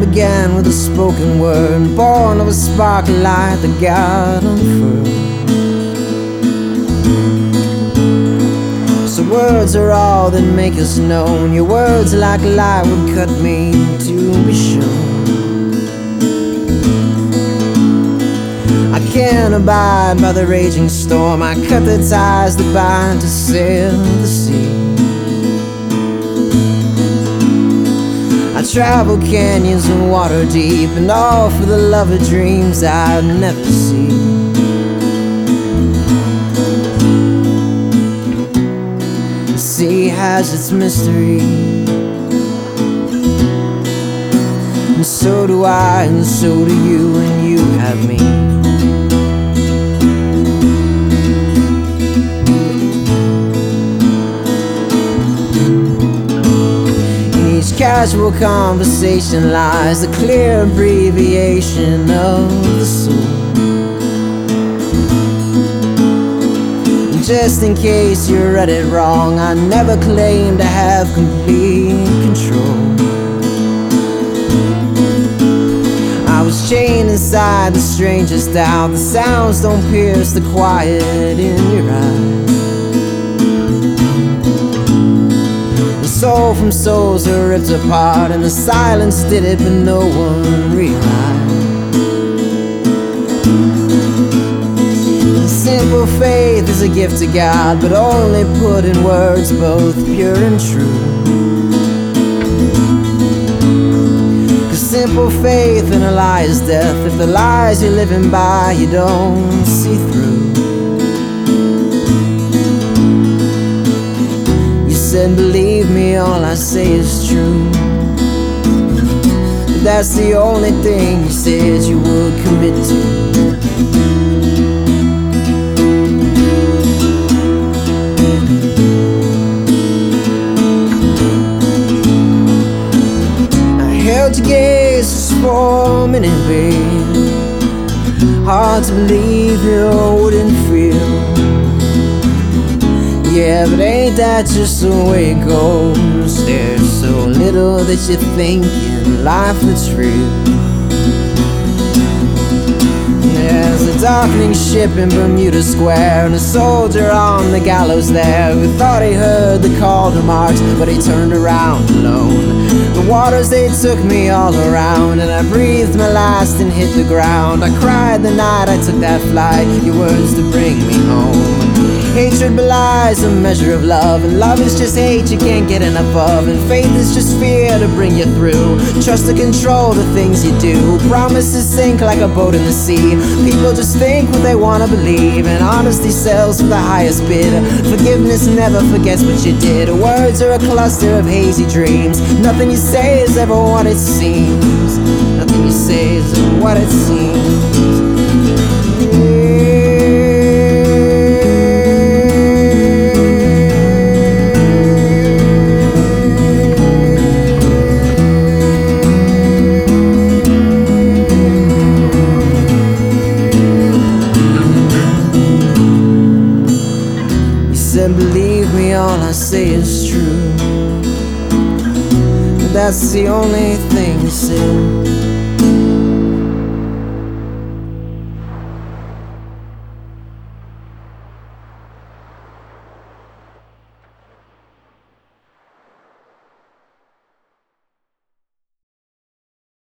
began with a spoken word, born of a spark of light that God unfurled. So words are all that make us known. Your words like light would cut me to be shown. I can't abide by the raging storm. I cut the ties that bind to sail the sea. Travel canyons and water deep, and all for the love of dreams I'd never see. The sea has its mystery, and so do I, and so do you, and you have me. Casual conversation lies a clear abbreviation of the soul. Just in case you read it wrong, I never claim to have complete control. I was chained inside the strangest doubt. The sounds don't pierce the quiet in your eyes. Soul from souls are ripped apart, and the silence did it, but no one realized. Simple faith is a gift to God, but only put in words both pure and true. Simple faith in a lie is death. If the lies you're living by you don't see through. You said, believe me, all I say is true. That's the only thing you said you would commit to. I held your gaze for a minute, babe. Hard to believe you wouldn't feel yeah, but ain't that just the way it goes? There's so little that you think in life that's real. There's a darkening ship in Bermuda Square, and a soldier on the gallows there who thought he heard the call to march, but he turned around alone. The waters they took me all around, and I breathed my last and hit the ground. I cried the night I took that flight, your words to bring me home. Hatred belies a measure of love, and love is just hate you can't get enough of, and faith is just fear to bring you through. Trust to control the things you do. Promises sink like a boat in the sea. People just think what they wanna believe, and honesty sells for the highest bid. Forgiveness never forgets what you did. Words are a cluster of hazy dreams. Nothing you say is ever what it seems. Nothing you say is ever what it seems. Say is true. That's the only thing you say.